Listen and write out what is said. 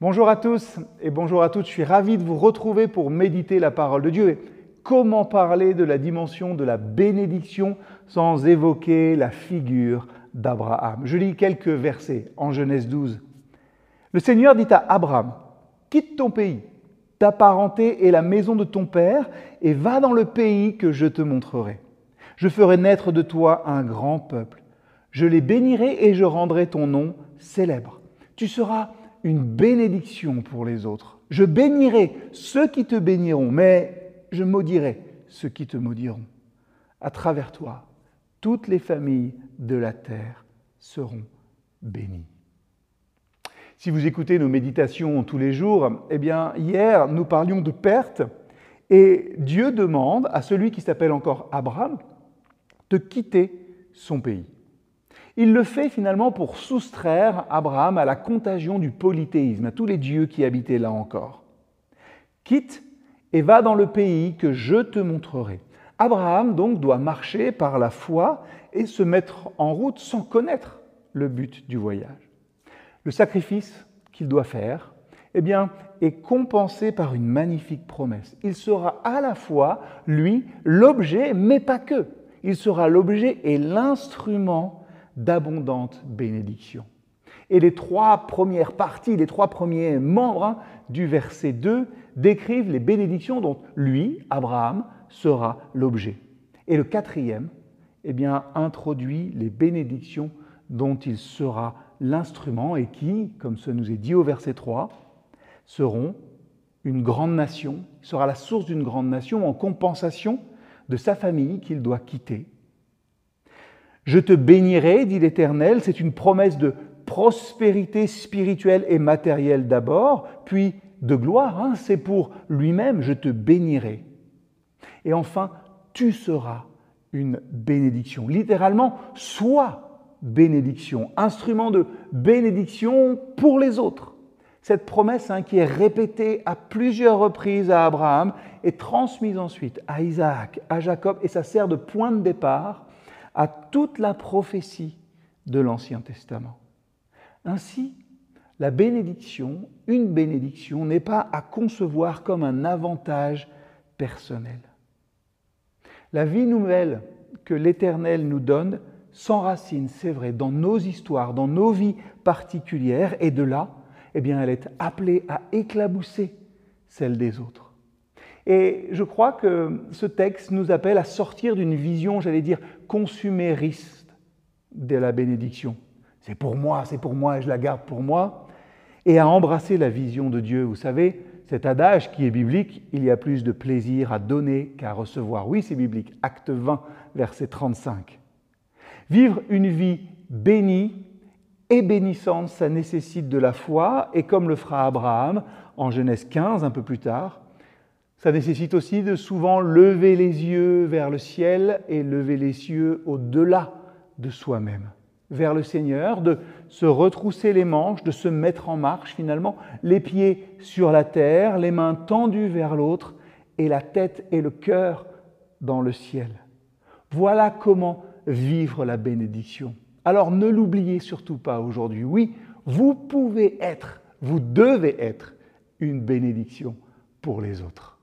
Bonjour à tous et bonjour à toutes, je suis ravi de vous retrouver pour méditer la parole de Dieu. Et comment parler de la dimension de la bénédiction sans évoquer la figure d'Abraham? Je lis quelques versets en Genèse 12. Le Seigneur dit à Abraham, quitte ton pays, ta parenté et la maison de ton père, et va dans le pays que je te montrerai. Je ferai naître de toi un grand peuple. Je les bénirai et je rendrai ton nom célèbre. Tu seras une bénédiction pour les autres. Je bénirai ceux qui te béniront, mais je maudirai ceux qui te maudiront. À travers toi, toutes les familles de la terre seront bénies. Si vous écoutez nos méditations tous les jours, eh bien, hier, nous parlions de perte et Dieu demande à celui qui s'appelle encore Abraham de quitter son pays. Il le fait finalement pour soustraire Abraham à la contagion du polythéisme, à tous les dieux qui habitaient là encore. Quitte et va dans le pays que je te montrerai. Abraham donc doit marcher par la foi et se mettre en route sans connaître le but du voyage. Le sacrifice qu'il doit faire, eh bien, est compensé par une magnifique promesse. Il sera à la fois, lui, l'objet, mais pas que. Il sera l'objet et l'instrument d'abondantes bénédictions. Et les trois premières parties, les trois premiers membres hein, du verset 2 décrivent les bénédictions dont lui, Abraham, sera l'objet. Et le quatrième, eh bien, introduit les bénédictions dont il sera l'instrument et qui, comme ce nous est dit au verset 3, seront une grande nation, sera la source d'une grande nation en compensation de sa famille qu'il doit quitter je te bénirai, dit l'Éternel, c'est une promesse de prospérité spirituelle et matérielle d'abord, puis de gloire, hein, c'est pour lui-même, je te bénirai. Et enfin, tu seras une bénédiction. Littéralement, sois bénédiction, instrument de bénédiction pour les autres. Cette promesse hein, qui est répétée à plusieurs reprises à Abraham est transmise ensuite à Isaac, à Jacob, et ça sert de point de départ à toute la prophétie de l'Ancien Testament. Ainsi, la bénédiction, une bénédiction, n'est pas à concevoir comme un avantage personnel. La vie nouvelle que l'Éternel nous donne s'enracine, c'est vrai, dans nos histoires, dans nos vies particulières, et de là, eh bien, elle est appelée à éclabousser celle des autres. Et je crois que ce texte nous appelle à sortir d'une vision, j'allais dire, consumériste de la bénédiction. C'est pour moi, c'est pour moi et je la garde pour moi. Et à embrasser la vision de Dieu. Vous savez, cet adage qui est biblique, il y a plus de plaisir à donner qu'à recevoir. Oui, c'est biblique. Acte 20, verset 35. Vivre une vie bénie et bénissante, ça nécessite de la foi, et comme le fera Abraham en Genèse 15, un peu plus tard, ça nécessite aussi de souvent lever les yeux vers le ciel et lever les yeux au-delà de soi-même, vers le Seigneur, de se retrousser les manches, de se mettre en marche finalement, les pieds sur la terre, les mains tendues vers l'autre et la tête et le cœur dans le ciel. Voilà comment vivre la bénédiction. Alors ne l'oubliez surtout pas aujourd'hui. Oui, vous pouvez être, vous devez être une bénédiction pour les autres.